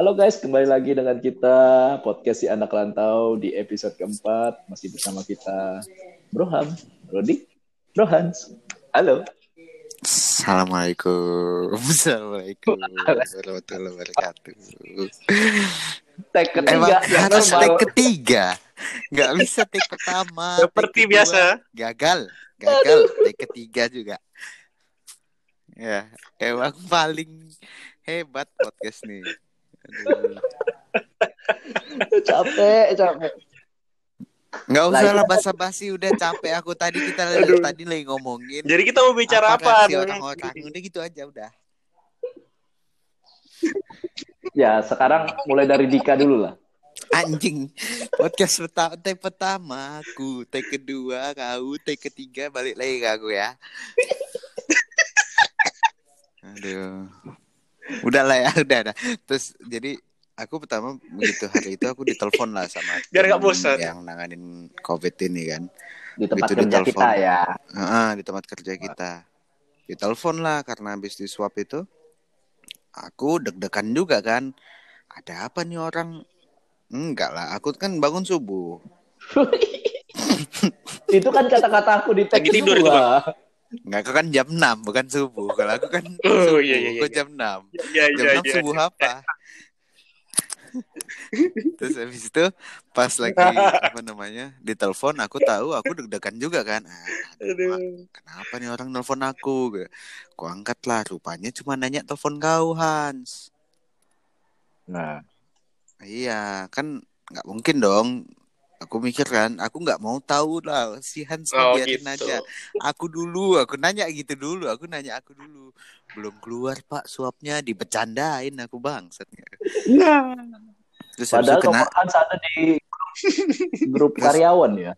Halo guys, kembali lagi dengan kita podcast si anak rantau di episode keempat masih bersama kita Broham, Rodi, Brohans. Halo. Assalamualaikum. Assalamualaikum warahmatullahi wabarakatuh. Tag ketiga Emang yang harus take ketiga. Nggak bisa take pertama. Seperti take biasa. Gagal. Gagal. Take ketiga juga. Ya, emang paling hebat podcast nih. Aduh. capek, capek. Nggak usah lah basa-basi udah capek aku tadi kita Aduh. tadi lagi ngomongin Jadi kita mau bicara apa? reaksi orang-orang udah gitu aja udah. Ya, sekarang mulai dari Dika dulu lah. Anjing podcast pertama take pertama aku take kedua kau take ketiga balik lagi ke aku ya aduh udah lah ya udah dah terus jadi aku pertama begitu hari itu aku ditelepon lah sama Biar nggak bosan. yang nanganin covid ini kan Di tempat Itu kerja ditelepon. kita ya. Ah, di tempat kerja kita ditelepon lah karena habis di swab itu aku deg-degan juga kan ada apa nih orang enggak lah aku kan bangun subuh itu kan kata-kata aku di tag Lagi tidur itu. Enggak, aku kan jam 6 bukan subuh. Kalau aku kan Oh, subuh, iya, iya, iya. jam 6. Iya, Jam iya, 6 iya. subuh apa? Terus habis itu pas lagi apa namanya ditelepon aku tahu aku deg-degan juga kan. Ah, aduh, Aduh. kenapa nih orang nelfon aku? Aku angkat lah rupanya cuma nanya telepon kau Hans. Nah, Iya kan nggak mungkin dong. Aku mikir kan, aku nggak mau tahu lah si Hans Oh, biarin gitu. aja. Aku dulu, aku nanya gitu dulu, aku nanya aku dulu. Belum keluar Pak suapnya, dibecandain aku bangsat. Terus padahal itu kena Hans ada di grup karyawan ya.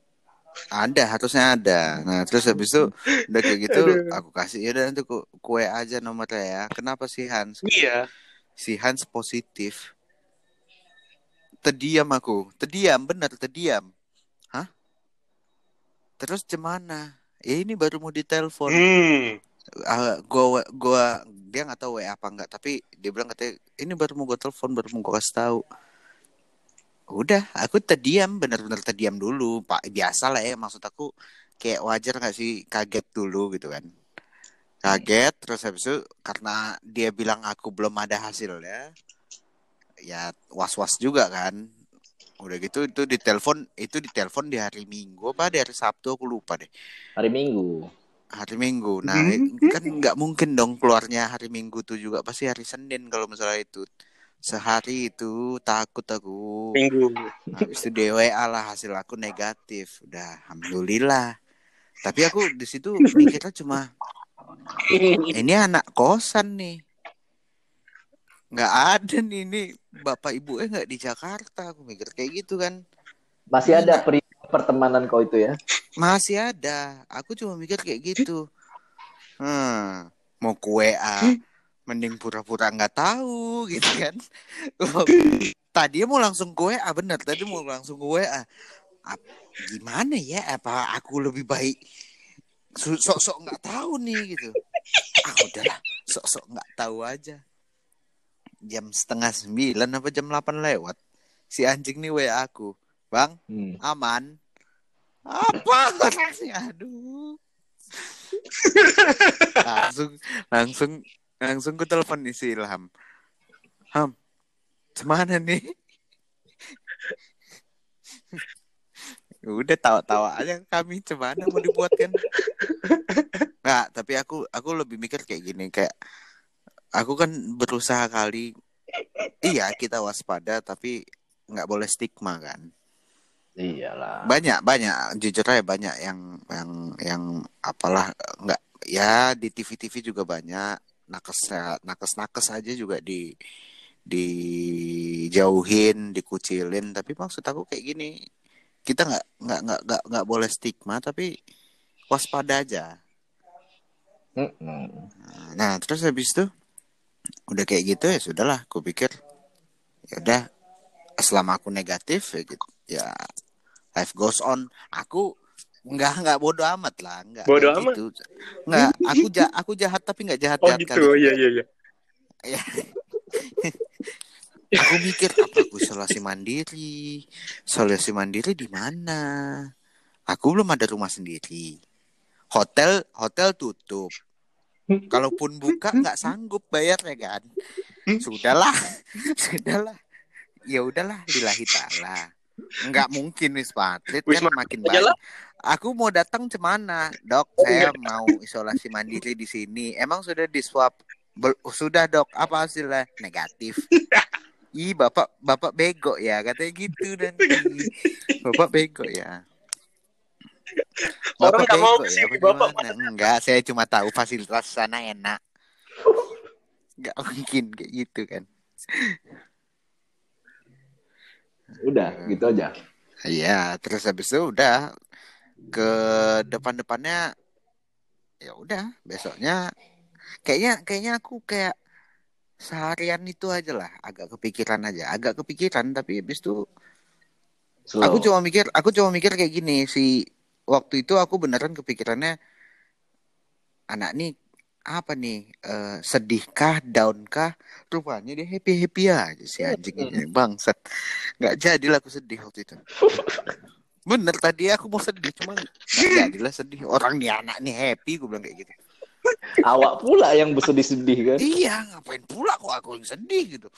ada, harusnya ada. Nah terus habis itu udah kayak gitu, aku kasih ya udah nanti ku- kue aja nomornya ya. Kenapa sih Hans? Iya. Si Hans positif. Terdiam aku, terdiam bener terdiam. Hah? Terus gimana? Ya ini baru mau ditelepon. Hmm. Ah, gua gua dia nggak tahu WA apa enggak tapi dia bilang katanya ini baru mau gua telepon baru mau gua kasih tahu udah aku terdiam benar-benar terdiam dulu pak biasa lah ya maksud aku kayak wajar nggak sih kaget dulu gitu kan kaget terus habis itu karena dia bilang aku belum ada hasilnya ya was-was juga kan udah gitu itu ditelepon itu ditelepon di hari Minggu apa di hari Sabtu aku lupa deh Hari Minggu. hari Minggu. Nah, Hmm. kan nggak mungkin dong keluarnya hari Minggu tuh juga pasti hari Senin kalau misalnya itu sehari itu takut aku. Minggu. Habis itu DWA lah hasil aku negatif. Udah, alhamdulillah. Tapi aku di situ mikirnya cuma ini anak kosan nih. Nggak ada nih ini bapak ibu eh nggak di Jakarta. Aku mikir kayak gitu kan. Masih ada peri pertemanan kau itu ya. Masih ada. Aku cuma mikir kayak gitu. Hmm, mau ke WA, mending pura-pura nggak tahu gitu kan. Tadi mau langsung ke WA, bener. Tadi mau langsung WA. Ap- gimana ya? Apa aku lebih baik sok-sok nggak tahu nih gitu. Ah udahlah, sok-sok nggak tahu aja. Jam setengah sembilan apa jam 8 lewat. Si anjing nih WA aku. Bang, Hmm. aman apa orangnya aduh langsung langsung langsung ku telepon nih si Ilham Ham Cemana nih udah tawa-tawa aja kami cemana mau dibuatkan nggak tapi aku aku lebih mikir kayak gini kayak aku kan berusaha kali. Iya kita waspada tapi nggak boleh stigma kan. Iyalah. banyak banyak. Jujur aja banyak yang yang yang apalah nggak. Ya di TV TV juga banyak. Nakes nakes nakes aja juga di dijauhin dikucilin. Tapi maksud aku kayak gini kita nggak nggak nggak nggak nggak boleh stigma tapi waspada aja. Mm-mm. nah terus habis itu udah kayak gitu ya sudahlah aku pikir ya udah selama aku negatif ya gitu ya life goes on aku nggak nggak bodoh amat lah nggak Bodo nggak amat? gitu. nggak aku ja aku jahat tapi nggak jahat Oh jahat gitu. Iya iya iya. Ya. Aku mikir apa aku isolasi mandiri. Isolasi mandiri di mana? Aku belum ada rumah sendiri. Hotel hotel tutup. Kalaupun buka nggak sanggup bayar ya kan. Sudahlah, sudahlah. Ya udahlah, lillahi taala. Nggak mungkin Wisma Atlet kan makin banyak. Aku mau datang cemana, dok? Saya mau isolasi mandiri di sini. Emang sudah di swab? Bel- sudah dok. Apa hasilnya? Negatif. Ih bapak bapak bego ya katanya gitu nanti. Bapak bego ya. Orang nggak mau ke sini, apa Bapak. Enggak, saya cuma tahu fasilitas sana enak. Enggak mungkin kayak gitu kan. Udah, gitu aja. Iya, terus habis itu udah ke depan-depannya ya udah besoknya kayaknya kayaknya aku kayak seharian itu aja lah agak kepikiran aja agak kepikiran tapi habis itu Slow. aku cuma mikir aku cuma mikir kayak gini si waktu itu aku beneran kepikirannya anak nih apa nih eh, sedihkah downkah? Rupanya dia happy happy aja si anjing ini bangsat. Nggak jadilah aku sedih waktu itu. Bener tadi aku mau sedih cuma nggak jadilah sedih. Orang nih anak nih happy gue bilang kayak gitu. Awak pula yang bersedih-sedih kan. iya ngapain pula kok aku yang sedih gitu.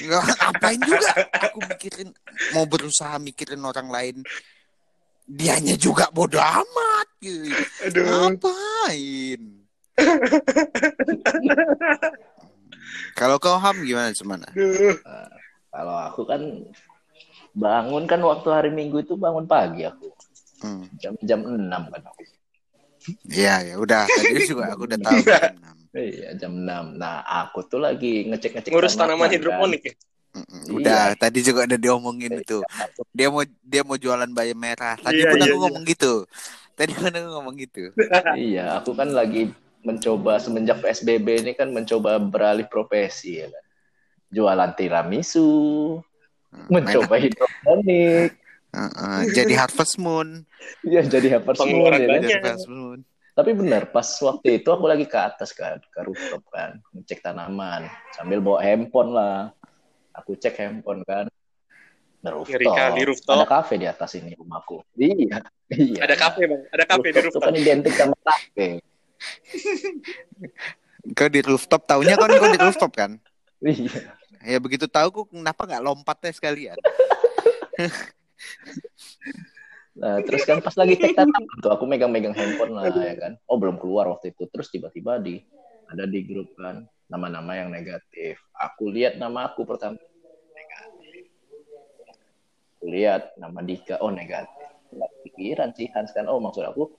Nggak ngapain juga aku mikirin mau berusaha mikirin orang lain dianya juga bodoh amat gitu Aduh. ngapain kalau kau ham gimana semana Aduh. Kalau aku kan bangun kan waktu hari Minggu itu bangun pagi aku. hmm. Jam jam 6 kan aku. Iya ya udah tadi juga aku udah tahu jam enam. Iya, jam 6. Nah, aku tuh lagi ngecek-ngecek Ngurus tanaman kan. hidroponik ya. Mm-mm, Udah Iya. tadi juga udah diomongin itu. Dia mau dia mau jualan bayam merah. Tadi Iya, pun iya, aku iya. ngomong gitu. Tadi pun aku ngomong gitu. Iya, aku kan lagi mencoba semenjak PSBB ini kan mencoba beralih profesi ya kan. Jualan tiramisu, Hmm, mencoba hidroponik, enak. Heeh, jadi Harvest Moon. ya jadi harvest moon ya kan. Jadi Harvest Moon. Tapi benar, pas waktu itu aku lagi ke atas kan, ke rooftop kan, ngecek tanaman sambil bawa handphone lah. Aku cek handphone kan. Nah, rooftop. Kali rooftop. Ada kafe di atas ini rumahku. Iya, iya. Ada kafe bang, ada kafe di Rooftop kan identik sama kafe. Kau di rooftop taunya kan kau di rooftop kan? Iya. Ya begitu tahu kok kenapa nggak lompatnya sekalian? Nah, terus kan pas lagi cek tuh aku megang-megang handphone lah ya kan. Oh, belum keluar waktu itu. Terus tiba-tiba di ada di grup kan nama-nama yang negatif. Aku lihat nama aku pertama negatif. Aku lihat nama Dika, oh negatif. Nggak pikiran sih Hans kan. Oh, maksud aku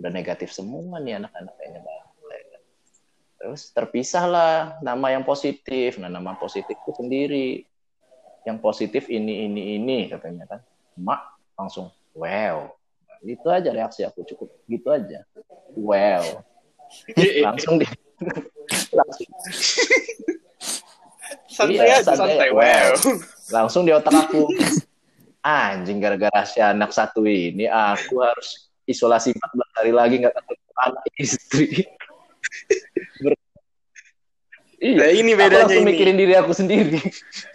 udah negatif semua nih anak-anak kayaknya Bang. Terus terpisahlah nama yang positif. Nah, nama positif itu sendiri. Yang positif ini ini ini katanya kan. Mak langsung wow. Itu aja reaksi aku cukup gitu aja. Wow. Langsung di langsung, Santai Iya, aja, santai. santai. Wow. Langsung di otak aku. Anjing gara-gara si anak satu ini aku harus isolasi 14 hari lagi nggak ketemu anak istri. Ber- Nah, ini Aku bedanya langsung ini. mikirin diri aku sendiri.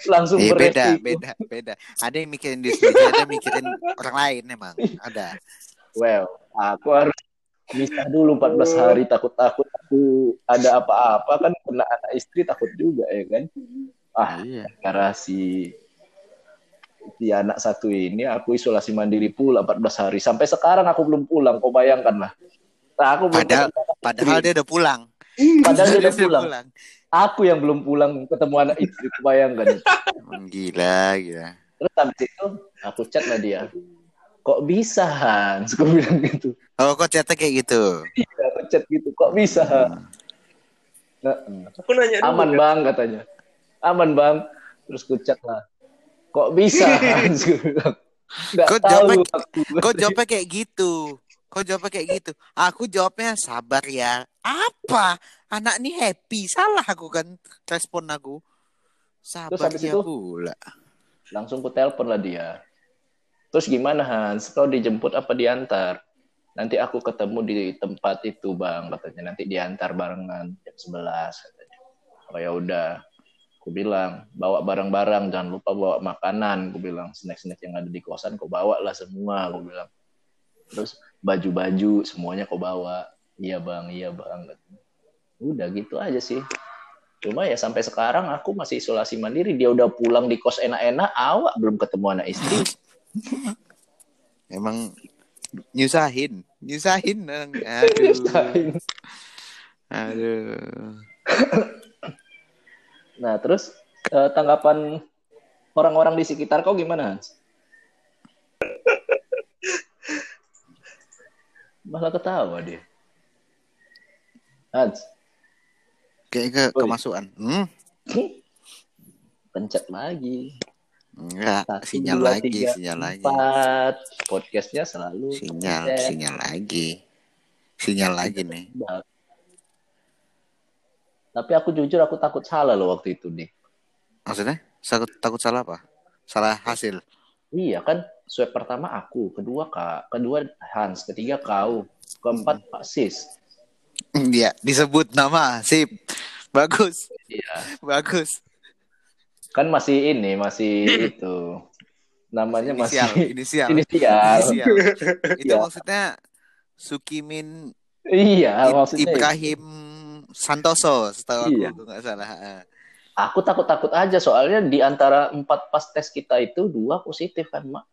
langsung Iya beda, beda, beda. Ada yang mikirin diri sendiri, ada yang mikirin orang lain emang. Ada. Well, aku harus misah dulu 14 hari takut-takut aku ada apa-apa kan kena anak istri takut juga ya kan. Ah, Iya. karena si si anak satu ini aku isolasi mandiri pula 14 hari. Sampai sekarang aku belum pulang, kau bayangkan lah. Nah, aku Padahal- Padahal dia udah pulang. Padahal dia udah pulang. Aku yang belum pulang ketemu anak istri, kau bayangkan. Gila, gila. Terus habis itu aku chat lah dia. Kok bisa Hans? Aku bilang gitu. Oh, kok chatnya kayak gitu? Aku chat gitu, kok bisa? Nah, Aku nanya dulu. aman kan. bang katanya aman bang terus ku chat lah kok bisa Hans? Bilang. Nggak Kok tahu jawabnya- aku. Kok jawabnya kayak gitu? Kok jawabnya kayak gitu? Aku jawabnya sabar ya. Apa? Anak ini happy. Salah aku kan respon aku. Sabar habis ya itu? pula. langsung ku telepon lah dia terus gimana Hans kau dijemput apa diantar nanti aku ketemu di tempat itu bang katanya nanti diantar barengan jam 11 katanya oh ya udah Aku bilang, bawa barang-barang, jangan lupa bawa makanan. Aku bilang, snack-snack yang ada di kosan kau bawa lah semua. Aku bilang. Terus baju-baju semuanya kau bawa. Iya bang, iya bang. Udah gitu aja sih. Cuma ya sampai sekarang aku masih isolasi mandiri. Dia udah pulang di kos enak-enak, awak belum ketemu anak istri. Emang nyusahin, nyusahin. Nang. Aduh. Aduh. Nah, terus eh, tanggapan orang-orang di sekitar kau gimana? Malah ketawa dia. Hans, Kayak ke kemasukan. Hmm? pencet lagi. Enggak, Satu, sinyal dua, lagi, tiga, sinyal lagi. Empat. Podcastnya selalu Sinyal, sinyal lagi. Sinyal lagi nih. Tapi aku jujur aku takut salah loh waktu itu, Dik. Maksudnya? Takut, takut salah apa? Salah hasil. Iya kan, swab pertama aku, kedua kak, kedua Hans, ketiga kau, keempat Pak Sis. Iya, disebut nama. Sip. Bagus, Iya. bagus. Kan masih ini, masih itu. Namanya inisial, masih inisial. inisial. Inisial. Itu Iya. maksudnya Sukimin Iya, I- maksudnya itu. Ibrahim Santoso, setahu Iya. aku, nggak salah. Ah. Aku takut-takut aja soalnya di antara empat pas tes kita itu dua positif kan, Mak.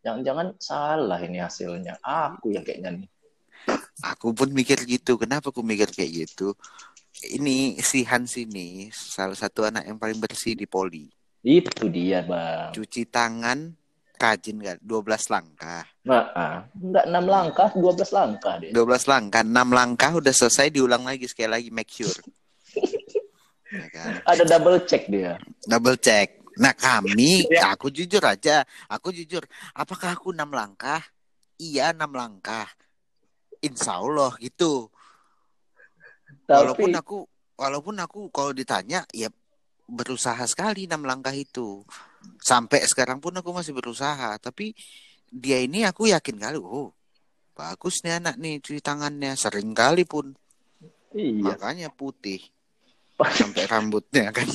Jangan-jangan salah ini hasilnya. Aku yang kayaknya nih. Aku pun mikir gitu. Kenapa aku mikir kayak gitu? Ini si Hans ini salah satu anak yang paling bersih di poli. Itu dia, Bang. Cuci tangan rajin kan 12 langkah. Nah, ah. enggak 6 langkah, 12 langkah dia. 12 langkah, 6 langkah udah selesai diulang lagi sekali lagi make sure. Ya kan? Ada double check dia. Double check. Nah kami, Ya. aku jujur aja, aku jujur. Apakah aku 6 langkah? Iya 6 langkah. Insya Allah gitu. Walaupun Tapi aku, walaupun aku kalau ditanya, ya berusaha sekali 6 langkah itu. Sampai sekarang pun aku masih berusaha. Tapi dia ini aku yakin kali, oh bagus nih anak nih cuci tangannya. Sering kali pun. iya, Makanya putih. Sampai rambutnya kan.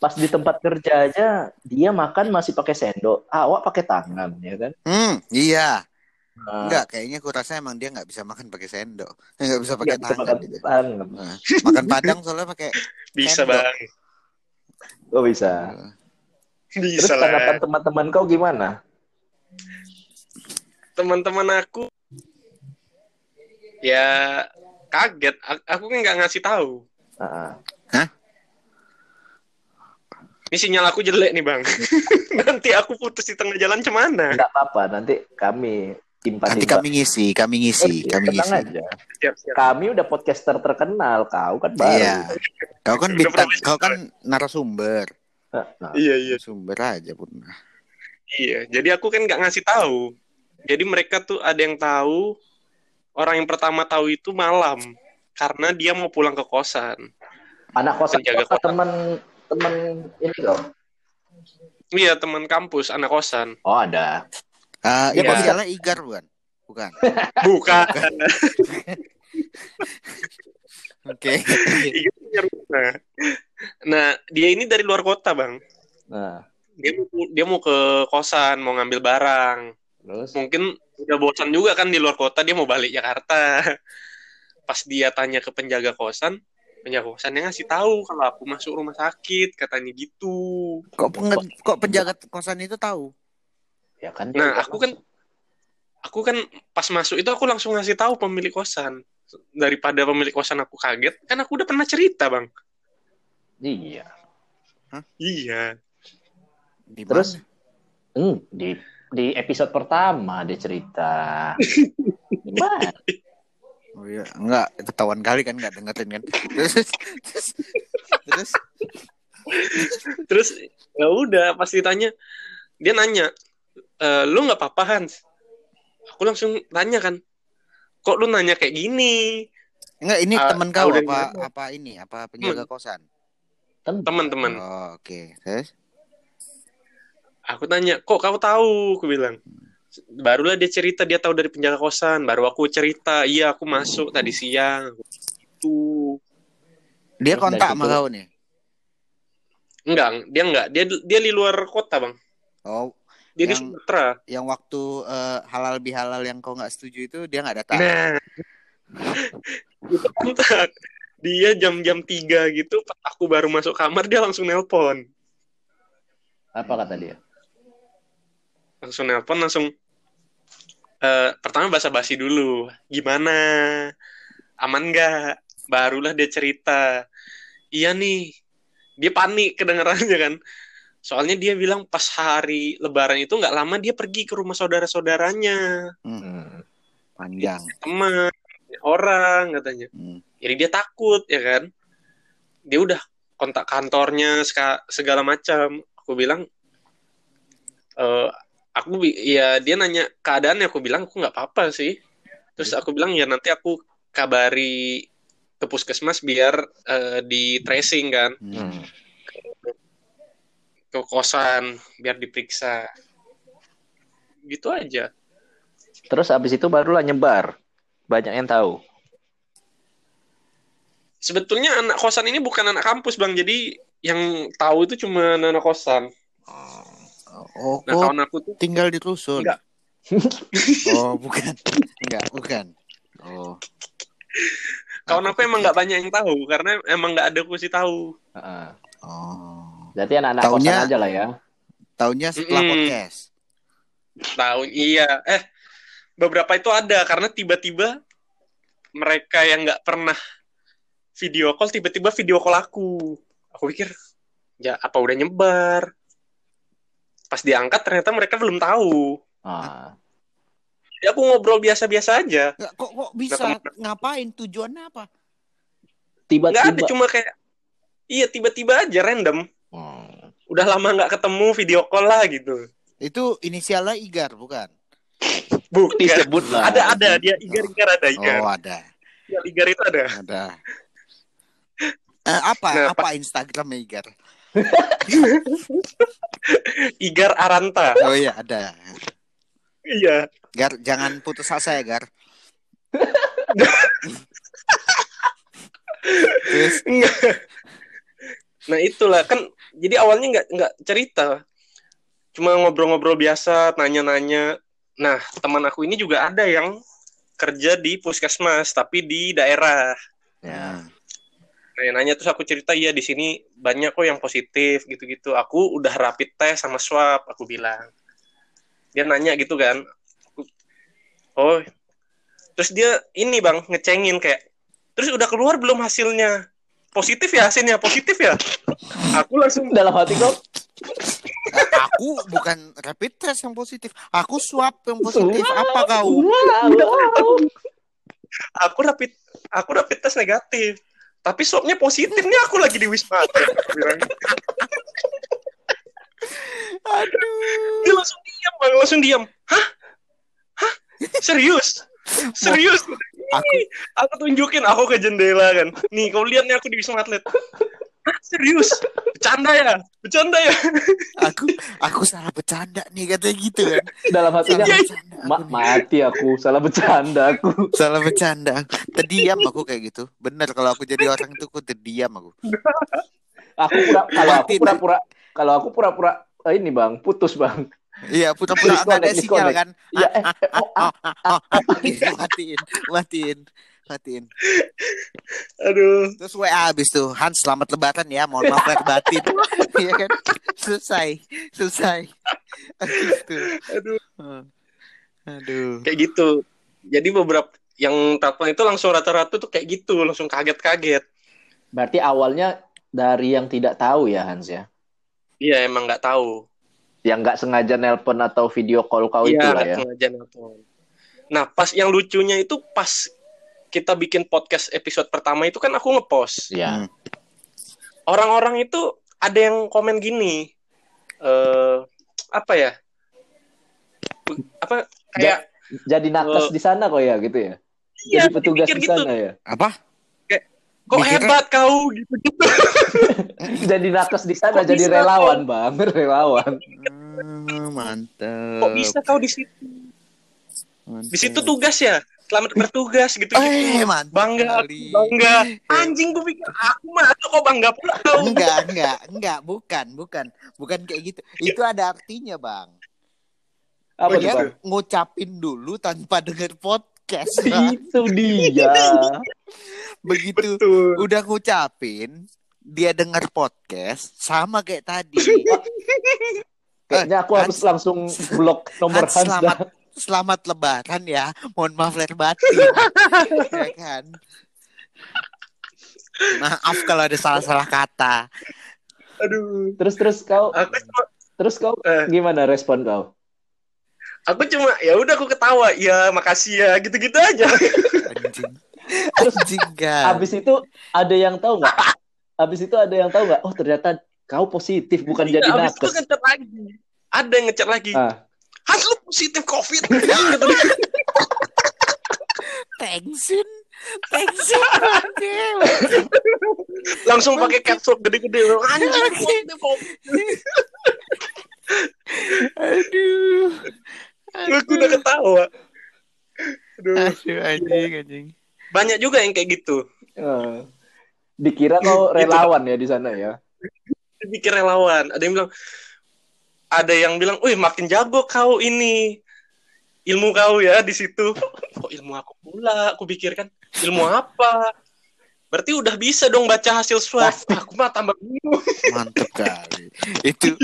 pas di tempat kerja aja dia makan masih pakai sendok, awak pakai tangan, ya kan? Hmm, iya. Nah, Enggak, kayaknya aku rasa emang dia nggak bisa makan pakai sendok. Nggak bisa pakai tangan. makan gitu. tangan. Nah, makan padang soalnya pakai Bisa, Sendok. Bang. Oh bisa. Terus Bisa tanggapan lah. teman-teman kau gimana? Teman-teman aku ya kaget. Aku kan nggak ngasih tahu. Ah, Ini sinyal aku jelek nih, Bang. Nanti aku putus di tengah jalan cemana? Enggak apa-apa, nanti kami timpa Nanti kami ngisi, kami ngisi, kami ngisi. aja. Siap, siap. Kami udah podcaster terkenal, kau kan baru. Iya. Kau kan bintang, kau kan narasumber. Nah, Iya, iya. Narasumber aja pun. Iya, jadi aku kan nggak ngasih tahu. Jadi mereka tuh ada yang tahu, orang yang pertama tahu itu malam, karena dia mau pulang ke kosan. anak kosan kau kosan. teman teman ini kau. Iya, teman kampus, anak kosan. Oh ada. Ah, Iya. inisialnya Igar bukan? Bukan. Bukan. Oke. Iya, punya rumah. Nah, dia ini dari luar kota, Bang. Nah, Dia mau, dia mau ke kosan, mau ngambil barang. terus Mungkin udah bosan juga kan di luar kota, dia mau balik Jakarta. Pas dia tanya ke penjaga kosan, penjaga kosan yang ngasih tahu kalau aku masuk rumah sakit, katanya gitu. Kok penge- kok penjaga kosan itu tahu? Ya kan. Nah, aku kan aku kan pas masuk itu aku langsung ngasih tahu pemilik kosan. Daripada pemilik kosan aku kaget, kan aku udah pernah cerita, Bang. Iya. Iya. Di Terus hmm, di di episode pertama dia cerita. Gimana? Oh iya, enggak ketahuan kali kan enggak dengerin kan. Terus terus, terus Terus ya udah pas ditanya, dia nanya, e, lu nggak apa-apa Hans? Aku langsung tanya kan, kok lu nanya kayak gini? enggak ini Ah, teman kau apa apa ini? Apa penjaga kosan? Tem- Teman-teman, Oh, oke. Terus aku tanya, kok kau tahu? Aku bilang. Barulah dia cerita dia tahu dari penjaga kosan. Baru aku cerita, iya aku masuk tadi siang. Itu. Dia Terus kontak sama kau nih. Enggak, dia enggak. Dia dia di luar kota, Bang. Oh, Dia di Yang- Sumatera. yang waktu eh, halal bihalal yang kau nggak setuju itu dia nggak datang. Nah. itu kontak. Dia jam-jam 3 gitu, pas aku baru masuk kamar dia langsung nelpon. Apa kata dia? Langsung nelpon langsung eh pertama basa-basi dulu. Gimana? Aman nggak? Barulah dia cerita. Iya nih. Dia panik kedengarannya kan. Soalnya dia bilang pas hari lebaran itu nggak lama dia pergi ke rumah saudara-saudaranya. Hmm. Panjang. teman orang katanya Hmm. jadi dia takut ya kan dia udah kontak kantornya segala macam aku bilang eh aku bi- ya dia nanya keadaannya aku bilang aku nggak apa-apa sih terus aku bilang ya nanti aku kabari ke puskesmas biar eh, di tracing kan Hmm. Ke kosan biar diperiksa gitu aja Terus abis itu barulah nyebar. Banyak yang tahu. sebetulnya anak kosan ini bukan anak kampus bang jadi yang tahu itu cuma anak kosan Oh, nah kok kawan aku tuh tinggal di rusun? Enggak. oh, bukan. Enggak, bukan. Oh. kawan aku emang nggak banyak yang tahu karena emang nggak ada kursi tahu Heeh. Oh. Berarti anak-anak Taunya- kosan aja lah ya. Taunya setelah Mm-mm. podcast. tahu iya eh beberapa itu ada karena tiba-tiba mereka yang nggak pernah video call tiba-tiba video call aku aku pikir ya apa udah nyebar pas diangkat ternyata mereka belum tahu Ah. jadi aku ngobrol biasa-biasa aja Enggak, kok kok bisa ngapain? Tujuannya apa? nggak ada Tiba-tiba. cuma kayak iya tiba-tiba aja random Hmm. Udah lama nggak ketemu video call lah gitu Itu inisialnya Igar, bukan? bukan Disebut lah. ada ada dia igar igar ada igar Oh, ada. Ya, igar itu ada Ada. Eh, apa Nah, apa Instagramnya Igar? igar aranta Oh iya, ada. iya Gar, jangan putus asa ya, Gar. Terus nah itulah kan jadi awalnya nggak nggak cerita. Cuma ngobrol-ngobrol biasa nanya-nanya. Nah teman aku ini juga ada yang kerja di puskesmas tapi di daerah. Ya. nanya-nanya terus aku cerita iya di sini banyak kok yang positif gitu-gitu. Aku udah rapid test sama swab aku bilang. Dia nanya gitu kan. Aku, oh terus dia ini bang ngecengin kayak terus udah keluar belum hasilnya positif ya hasilnya positif ya aku langsung Dalam hati kok. aku bukan rapid test yang positif. Aku swab yang positif. Apa kau? Wow. aku rapid aku rapid test negatif tapi swabnya positif nih aku lagi di wisma. Aduh. dia langsung diam bang langsung diam hah hah serius serius Aku aku tunjukin aku ke jendela kan nih kau lihat nih aku di wisma atlet serius bercanda ya bercanda ya aku aku salah bercanda nih katanya gitu kan. Dalam hatinya. Iya, bercanda Ma mati aku. Salah bercanda aku. Salah bercanda. Terdiam aku kayak gitu. Bener kalau aku jadi orang itu aku terdiam aku. Aku pura kalau aku pura-pura kalau aku pura-pura eh, ini bang putus bang. Iya, pura-pura nggak ada sinyal kan. Iya. oh, ah. Gitu, matiin, matiin, matiin. aduh Terus WA habis tuh, Hans selamat lebaran ya, mohon maaf lahir batin. Iya kan? Selesai, selesai. Aduh. Aduh. kayak gitu jadi beberapa yang telepon itu langsung rata-rata tuh kayak gitu langsung kaget-kaget Berarti awalnya dari yang tidak tahu ya Hans ya. iya emang nggak tahu Yang nggak sengaja nelpon atau video call kau itu iya lah nggak ya. sengaja nelpon nah pas yang lucunya itu pas kita bikin podcast episode pertama itu kan aku ngepost Iya. Hmm. orang-orang itu ada yang komen gini eh apa ya apa kayak Jadi nakes Oh. di sana kok ya gitu ya. iya Jadi petugas di gitu sana ya. Apa? Kok Mikirnya- hebat kau gitu gitu Jadi nakes di sana Kok jadi bisa, relawan bang, relawan. Hmm, mantap. kok bisa kau di situ Di situ tugas ya, selamat bertugas gitu. Eh, mantap Bangga, sekali. bangga. Anjing gue pikir aku mah kok bangga pula kau. Enggak, enggak, enggak, bukan, bukan. Bukan kayak gitu. Itu ada artinya, Bang. Apa Dia ngucapin dulu tanpa denger podcast. Itu dia. Begitu Betul. udah ngucapin, dia denger podcast sama kayak tadi. Kayaknya aku harus Hans- langsung blok nomor Hans, Hans selamat dah. selamat lebaran ya. Mohon maaf lahir batin. ya kan? Maaf kalau ada salah-salah kata. Aduh. Terus terus kau Aku terus kau Eh. gimana respon kau? Aku cuma ya udah aku ketawa. Ya makasih ya gitu-gitu aja. Anjing. Anjing kan. Habis itu ada yang tahu nggak? Habis itu ada yang tahu nggak? Oh ternyata kau positif bukan Iya, jadi abis itu nakes. lagi. Ada yang ngecat lagi. Ah, Hans lu positif covid. Gitu. Tension. Tension. Langsung pakai capsule gede-gede. Anjing. Aduh. Aku udah ketawa. Aduh. Aduh, anjing, anjing. Banyak juga yang kayak gitu. eh. Dikira kau relawan ya di sana ya. Dipikir relawan. Ada yang bilang, ada yang bilang, wih makin jago kau ini. Ilmu kau ya di situ. Kok ilmu aku pula? Aku pikir kan, ilmu apa? Berarti udah bisa dong baca hasil swab. Aku mah tambah bingung. Mantep kali. Itu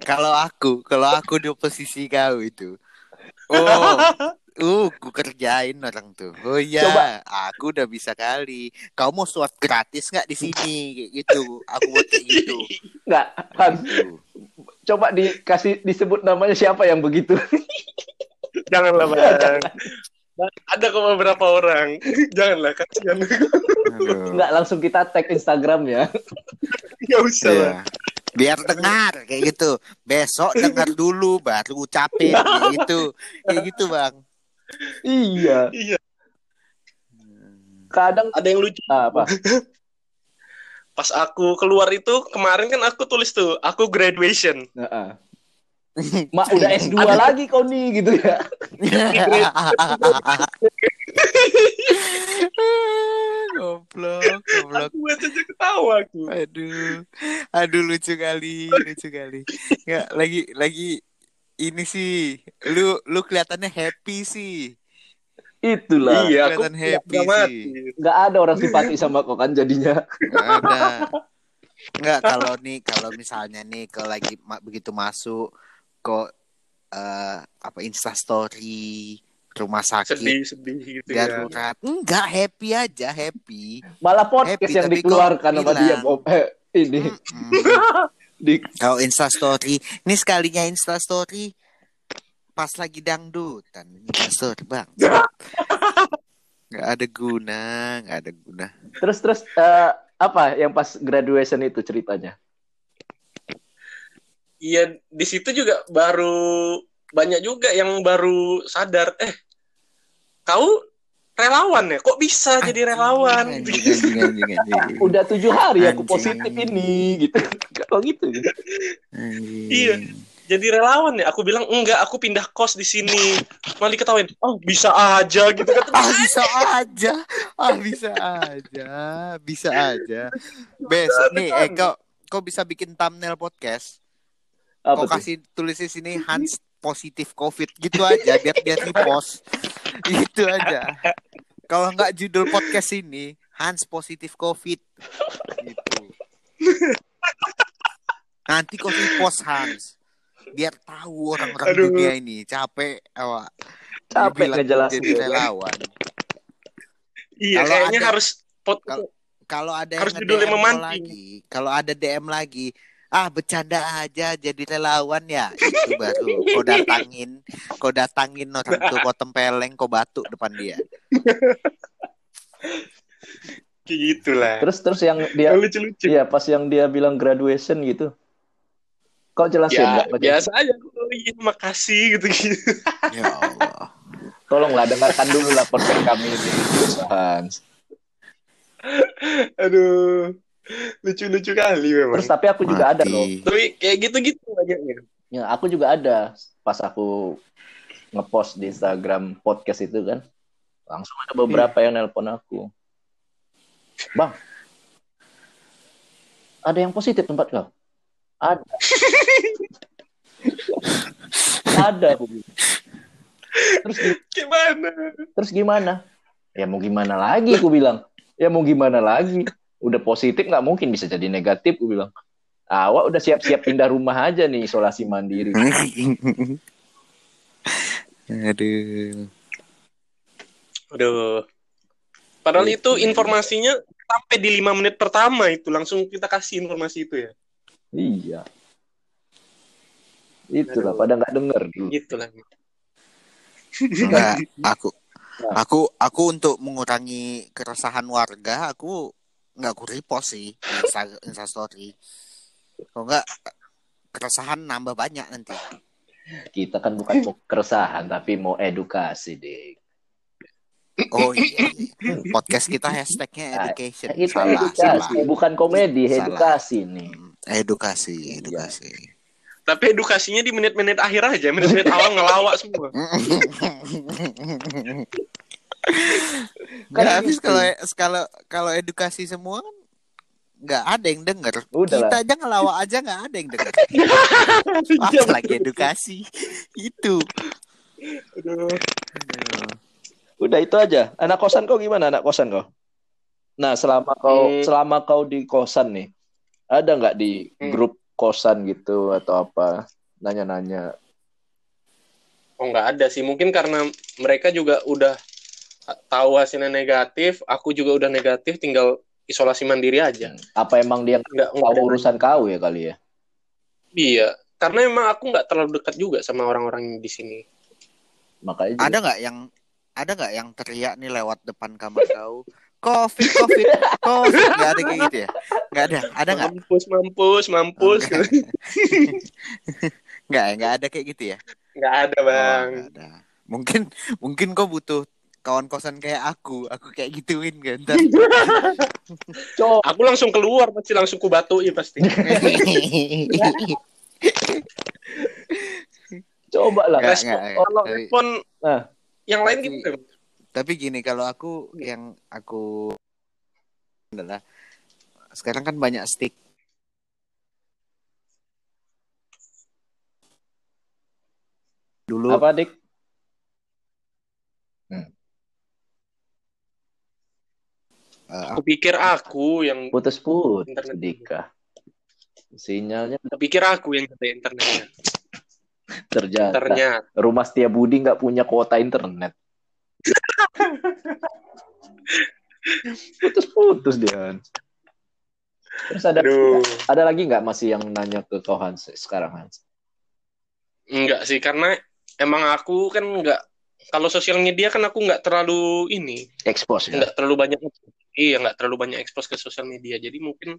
kalau aku, kalau aku di posisi kau itu. Oh, uh, ku kerjain orang tuh. Oh iya, Coba. aku udah bisa kali. Kau mau swab gratis nggak di sini? Kayak gitu. Aku buat kayak gitu. Nggak, Gitu. coba dikasih disebut namanya siapa yang begitu. Janganlah, Bang. Ada kok beberapa orang. Janganlah, kasihan. Aduh. Nggak langsung kita tag Instagram ya. Gak usah lah. Iya. Biar dengar kayak gitu. Besok dengar dulu baru ucapin kayak gitu. Kayak gitu, Bang. Iya. Iya. Kadang Ada yang lucu. ah, apa? Pas aku keluar itu, kemarin kan aku tulis tuh, aku graduation. Heeh. Mak udah S2 lagi kau nih gitu ya. goblok, goblok. Aku baca aja ketawa aku. Aduh, aduh lucu kali, lucu kali. Nggak, lagi, lagi ini sih, lu, lu kelihatannya happy sih. Itulah. Iya, aku kelihatan happy mati. sih. Nggak ada orang simpati sama kau kan jadinya. Nggak ada. Nggak kalau nih, kalau misalnya nih, kalau lagi ma- begitu masuk kok eh, apa Insta Story rumah sakit Sedih-sedih gitu ya. darurat, enggak happy aja happy. Malah podcast Happy, yang dikeluarkan sama dia. Bob. Eh, ini Mm-mm. di Kalau Insta Story, ini sekalinya Insta Story pas lagi dangdutan. Insta Story bang. Gak ada guna, gak ada guna. terus terus eh, apa yang pas graduation itu ceritanya? Iya, di situ juga baru banyak juga yang baru sadar, eh, kau relawan ya? Kok bisa jadi relawan? Anjing, anjing, anjing, anjing. Udah tujuh hari aku Anjing. positif ini gitu. Kalau gitu. Anjing. Iya. Jadi relawan ya? Aku bilang enggak, aku pindah kos di sini. Malah diketawain, oh bisa aja gitu kan. Ah bisa aja, ah bisa aja, bisa aja. Besok nih, eh kau kau bisa bikin thumbnail podcast. Apa Kau kasih tulis di sini Hans positif COVID gitu aja biar dia repost. Gitu aja. Kalau nggak judul podcast ini Hans positif COVID gitu. Nanti kau repost Hans. Biar tahu orang-orang dunia ini capek awak. Capek ngejelasin. jadi relawan. Iya, Kalau kayaknya ada- harus pot Kalau- ada Harus yang memancing. lagi, kalau ada DM lagi, ah bercanda aja jadi relawan ya. Itu baru kau datangin, kau datangin orang tuh kau tempeleng, kau batuk depan dia. kayak gitu lah. Terus terus yang dia lucu-lucu. Iya, pas yang dia bilang graduation gitu. Kok jelasin Ya, jelasin? biasa aja. Oh, iya, makasih gitu-gitu. Ya Allah. Tolonglah dengarkan dulu lah podcast kami ini. Hans. Aduh. Lucu-lucu kali memang. Terus tapi aku juga ada loh. Mati. Tapi kayak gitu-gitu banyaknya. Ya, aku juga ada pas aku ngepost di Instagram podcast itu kan langsung ada beberapa yang nelpon aku bang ada yang positif tempat kau ada ada aku terus Gimana? terus gimana ya mau gimana lagi aku bilang ya mau gimana lagi udah positif nggak mungkin bisa jadi negatif aku bilang awak udah siap-siap pindah rumah aja nih isolasi mandiri Aduh. Aduh. Padahal Gitu. itu informasinya sampai di lima menit pertama itu langsung kita kasih informasi itu ya. iya itulah Aduh. pada nggak denger dulu Gitu lah. Enggak, aku Nah. aku aku untuk mengurangi keresahan warga, aku nggak aku repost sih Insta, Insta story. Kalau nggak keresahan nambah banyak nanti. kita kan bukan mau keresahan tapi mau edukasi deh Oh iya, iya. podcast kita hashtagnya Nah, education. kita salah, edukasi salah. bukan komedi Salah. edukasi nih Hmm, Edukasi, edukasi. Tapi edukasinya di menit-menit akhir aja, menit-menit awal ngelawak semua. Nggak Kan habis gitu. kalau kalau kalau edukasi semua kan nggak ada yang denger. Udah Kita lah. aja ngelawak aja nggak ada yang denger. Apalagi edukasi itu. Aduh. udah itu aja anak kosan kau gimana anak kosan kau nah selama kau Hmm. selama kau di kosan nih ada nggak di Hmm. grup kosan gitu atau apa nanya-nanya Oh nggak ada sih, mungkin karena mereka juga udah tahu hasilnya negatif, aku juga udah negatif, tinggal isolasi mandiri aja. apa emang dia nggak tahu urusan kau ya kali ya Iya, karena emang aku nggak terlalu dekat juga sama orang-orang di sini. makanya juga- Ada nggak yang ada nggak yang teriak nih lewat depan kamar kau? Covid, covid, covid. Nggak ada kayak gitu ya? Nggak ada. Ada nggak? Mampus, mampus, mampus. Oh, Nggak, nggak ada kayak gitu ya? Nggak ada Oh, bang. nggak ada. Mungkin mungkin kau butuh kawan kosan kayak aku. Aku kayak gituin kan. Aku langsung keluar pasti langsung kubatuin pasti. coba lah kalau tapi- respon Nah. yang lain Tapi- gitu. Tapi gini kalau aku yang aku adalah sekarang kan banyak stick dulu apa dik eh, Aku pikir aku yang putus-putus Internet. Dika. Sinyalnya aku pikir aku yang ada internetnya. ternyata Ternyata. rumah Setia Budi nggak punya kuota internet. Putus-putus dia terus ada aduh. ada lagi nggak masih yang nanya ke kau Hans sekarang Hans? Enggak sih karena emang aku kan enggak kalau sosial media kan aku nggak terlalu ini, expose ya? Nggak terlalu banyak iya nggak terlalu banyak expose ke sosial media. Jadi mungkin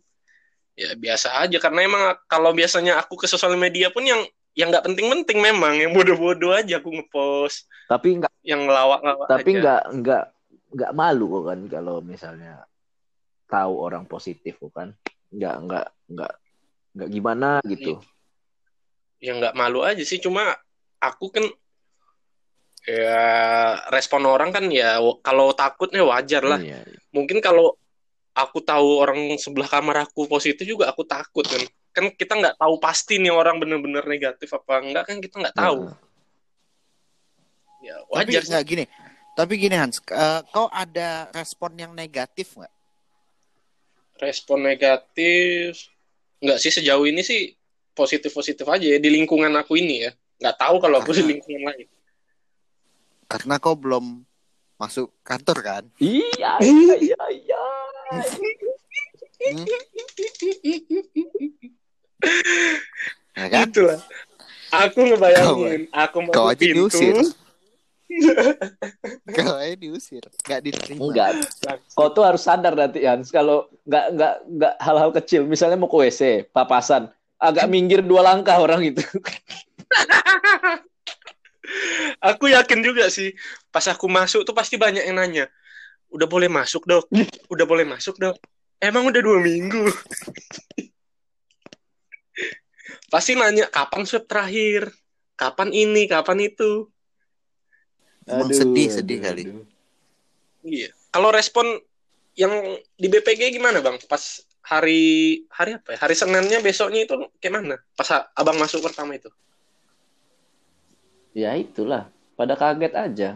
ya biasa aja. Karena emang kalau biasanya aku ke sosial media pun yang yang nggak penting-penting memang. Yang bodoh-bodoh aja aku ngepost. Tapi nggak yang ngelawak-ngelawak tapi nggak nggak nggak malu kan kalau misalnya tahu orang positif kan. Nggak nggak nggak nggak gimana gitu. Ya nggak malu aja sih. Cuma aku kan ya respon orang kan ya kalau takutnya wajar lah. Iya. mungkin kalau aku tahu orang sebelah kamar aku positif juga aku takut kan. Kan kita nggak tahu pasti nih orang bener-bener negatif apa enggak kan kita nggak tahu. Nah, ya tapi wajar sih. nggak gini. Tapi gini Hans eh, kau ada respon yang negatif nggak? Respon negatif nggak sih sejauh ini sih positif positif aja ya di lingkungan aku ini ya. Nggak tahu kalau aku di lingkungan lain karena kau belum masuk kantor kan? Iya iya iya iya. Ya kan? Itulah. Aku ngebayangin, aku mau kau aja pintu, diusir. Kau aja diusir. Nggak diterima. Enggak. Kau tuh harus sadar nanti Hans. Kalau nggak nggak nggak hal-hal kecil. Misalnya mau ke WC papasan. Agak minggir dua langkah orang itu aku yakin juga sih, pas aku masuk tuh pasti banyak yang nanya, udah boleh masuk dok, udah boleh masuk dok, emang udah dua minggu. pasti nanya kapan swab terakhir, kapan ini, kapan itu. Emang Aduh, sedih, aduh, sedih kali. aduh. Iya. Kalau respon yang di BPG gimana bang? Pas hari hari apa ya? Hari Seninnya besoknya itu kayak mana? Pas abang masuk pertama itu. Ya itulah, pada kaget aja.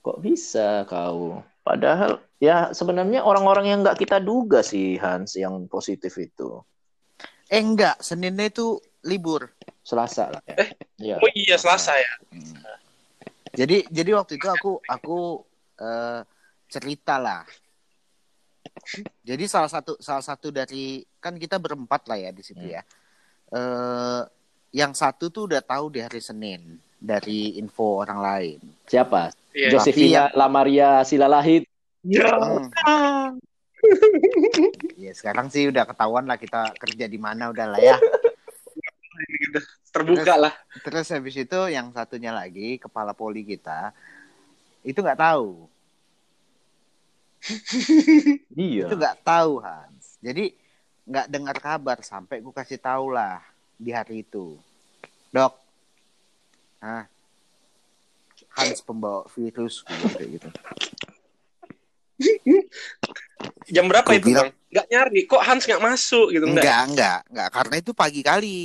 Kok bisa kau? Padahal ya sebenarnya orang-orang yang nggak kita duga sih Hans yang positif itu. Eh enggak, Seninnya itu libur. Selasa lah ya. Ya. Oh iya Selasa ya. Hmm. Jadi jadi waktu itu aku aku eh, cerita lah. Jadi salah satu salah satu dari kan kita berempat lah ya di situ Hmm. ya. Eh yang satu tuh udah tahu di hari Senin dari info orang lain. Siapa? Iya. Josefina Lamaria Silalahit. Ya. Hmm. Ya sekarang sih udah ketahuan lah kita kerja di mana udah lah ya. Terbuka lah. Terus habis itu yang satunya lagi kepala poli kita itu nggak tahu. Iya. Itu nggak tahu Hans. Jadi nggak dengar kabar sampai gue kasih tahu lah di hari itu. Dok, ah Hans pembawa virus kayak gitu. Jam berapa Gua itu bilang- bang? Nggak nyari. Kok Hans nggak masuk gitu enggak? Enggak, enggak, enggak karena itu pagi kali.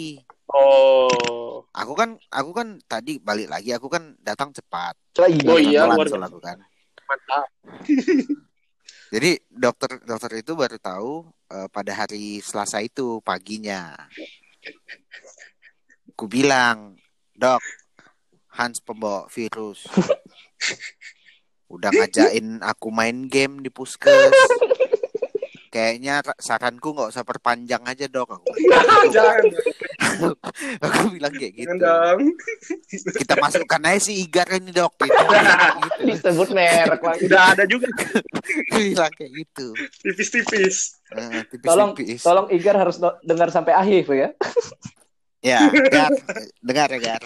Oh. Aku kan aku kan tadi balik lagi aku kan datang cepat. Oh iya. Oh iya, Kebetulan luar soal biasa. aku kan. Mantap. Jadi dokter dokter itu baru tahu eh, pada hari Selasa itu paginya. Ku bilang, "Dok, Hans pembawa virus." Udah ngajain aku main game di puskes. Kayaknya ra- saranku nggak usah perpanjang aja dok. Aku, Jangan. Aku bilang kayak gitu. Jangan dong. Kita masukkan aja si Igar ini dok. Gitu. gitu. Disebut merek lagi. Udah ada juga Aku bilang kayak gitu. tipis-tipis. Eh, Tolong tipis-tipis. tolong Igar harus dengar sampai akhir ya. Ya, Gar. dengar ya Gar.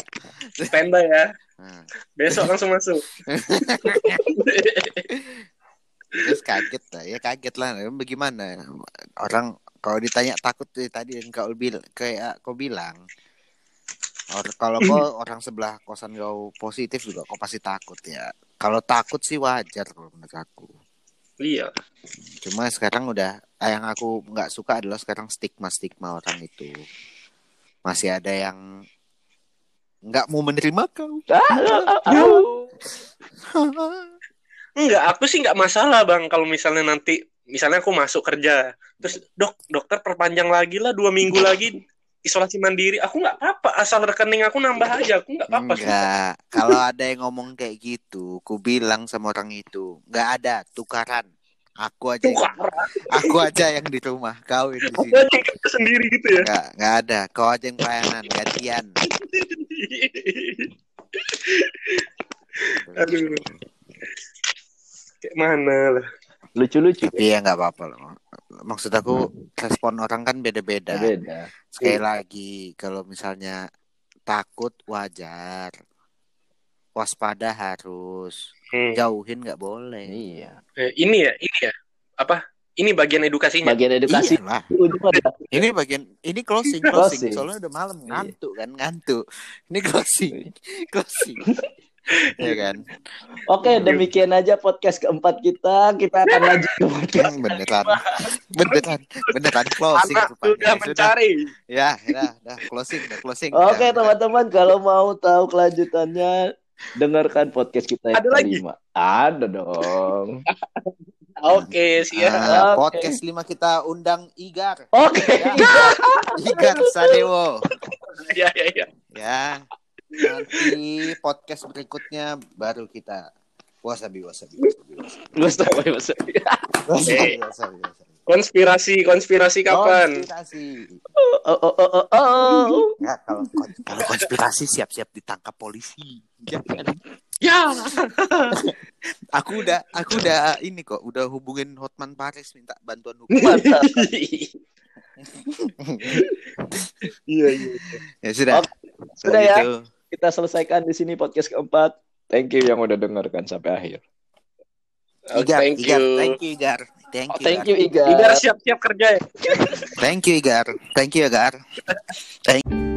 Standby ya. Nah. Besok langsung masuk. Terus kaget lah, ya kaget lah. Bagaimana orang kalau ditanya takut tuh tadi yang kau bilang kayak kau bilang. Or, kalau kau orang sebelah kosan kau positif juga kau pasti takut ya. Kalau takut sih wajar kalau menurut aku. Iya. Cuma sekarang udah eh, yang aku nggak suka adalah sekarang stigma stigma orang itu masih ada yang nggak mau menerima kau. Enggak, aku sih nggak masalah bang kalau misalnya nanti misalnya aku masuk kerja terus dok dokter perpanjang lagi lah dua minggu lagi isolasi mandiri aku nggak apa-apa asal rekening aku nambah aja aku nggak apa-apa sih. Enggak, kalau ada yang ngomong kayak gitu, ku bilang sama orang itu, nggak ada tukaran. Aku aja, yang, Tukar. aku aja yang di rumah, kau yang di sini. yang sendiri gitu ya. Enggak, enggak ada. Kau aja yang pelayanan, gantian. Aduh. Kayak mana lah. Lucu-lucu. Iya nggak apa-apa loh. Maksud aku respon orang kan beda-beda. Beda. Sekali lagi, kalau misalnya takut wajar, waspada harus, Hmm. jauhin nggak boleh. Iya. Eh, ini ya, ini ya. Apa? Ini bagian edukasinya. Bagian edukasi Iyalah. Ini bagian ini closing closing. Closing. Soalnya udah malam Iya. ngantuk kan ngantuk. Ini closing closing. ya kan. Oke, demikian aja podcast keempat kita. Kita akan lanjut ke podcast. Yang beneran beneran beneran closing Anak rupanya. sudah mencari. Ya, ya, dah closing, dah closing. Oke, Dah. teman-teman, kalau mau tahu kelanjutannya, dengarkan podcast kita yang Ada lagi? kelima. Ada dong. Oke, siap. Ah, Oke. podcast lima kita undang Igar. Oke. Ya. Igar Sadewo. Ya, ya, ya. Ya. Nanti podcast berikutnya baru kita wasabi wasabi wasabi wasabi. Ya, wasabi, wasabi, wasabi. Konspirasi, konspirasi kapan? Konspirasi. Oh, oh, oh, oh, oh. Ya, kalau kalau konspirasi siap-siap ditangkap polisi. Jangan. Ya. Aku udah aku udah ini kok udah hubungin Hotman Paris minta bantuan hukum. Iya, iya. ya sudah. Sudah ya. Kita selesaikan di sini podcast keempat. Thank you yang udah dengarkan sampai akhir. Oh, Igar, thank Igar, you. thank you Igar. Thank Oh, you. thank Igar. you, Iga. Igar siap-siap kerja ya. Thank you Igar. Thank you Igar. Thank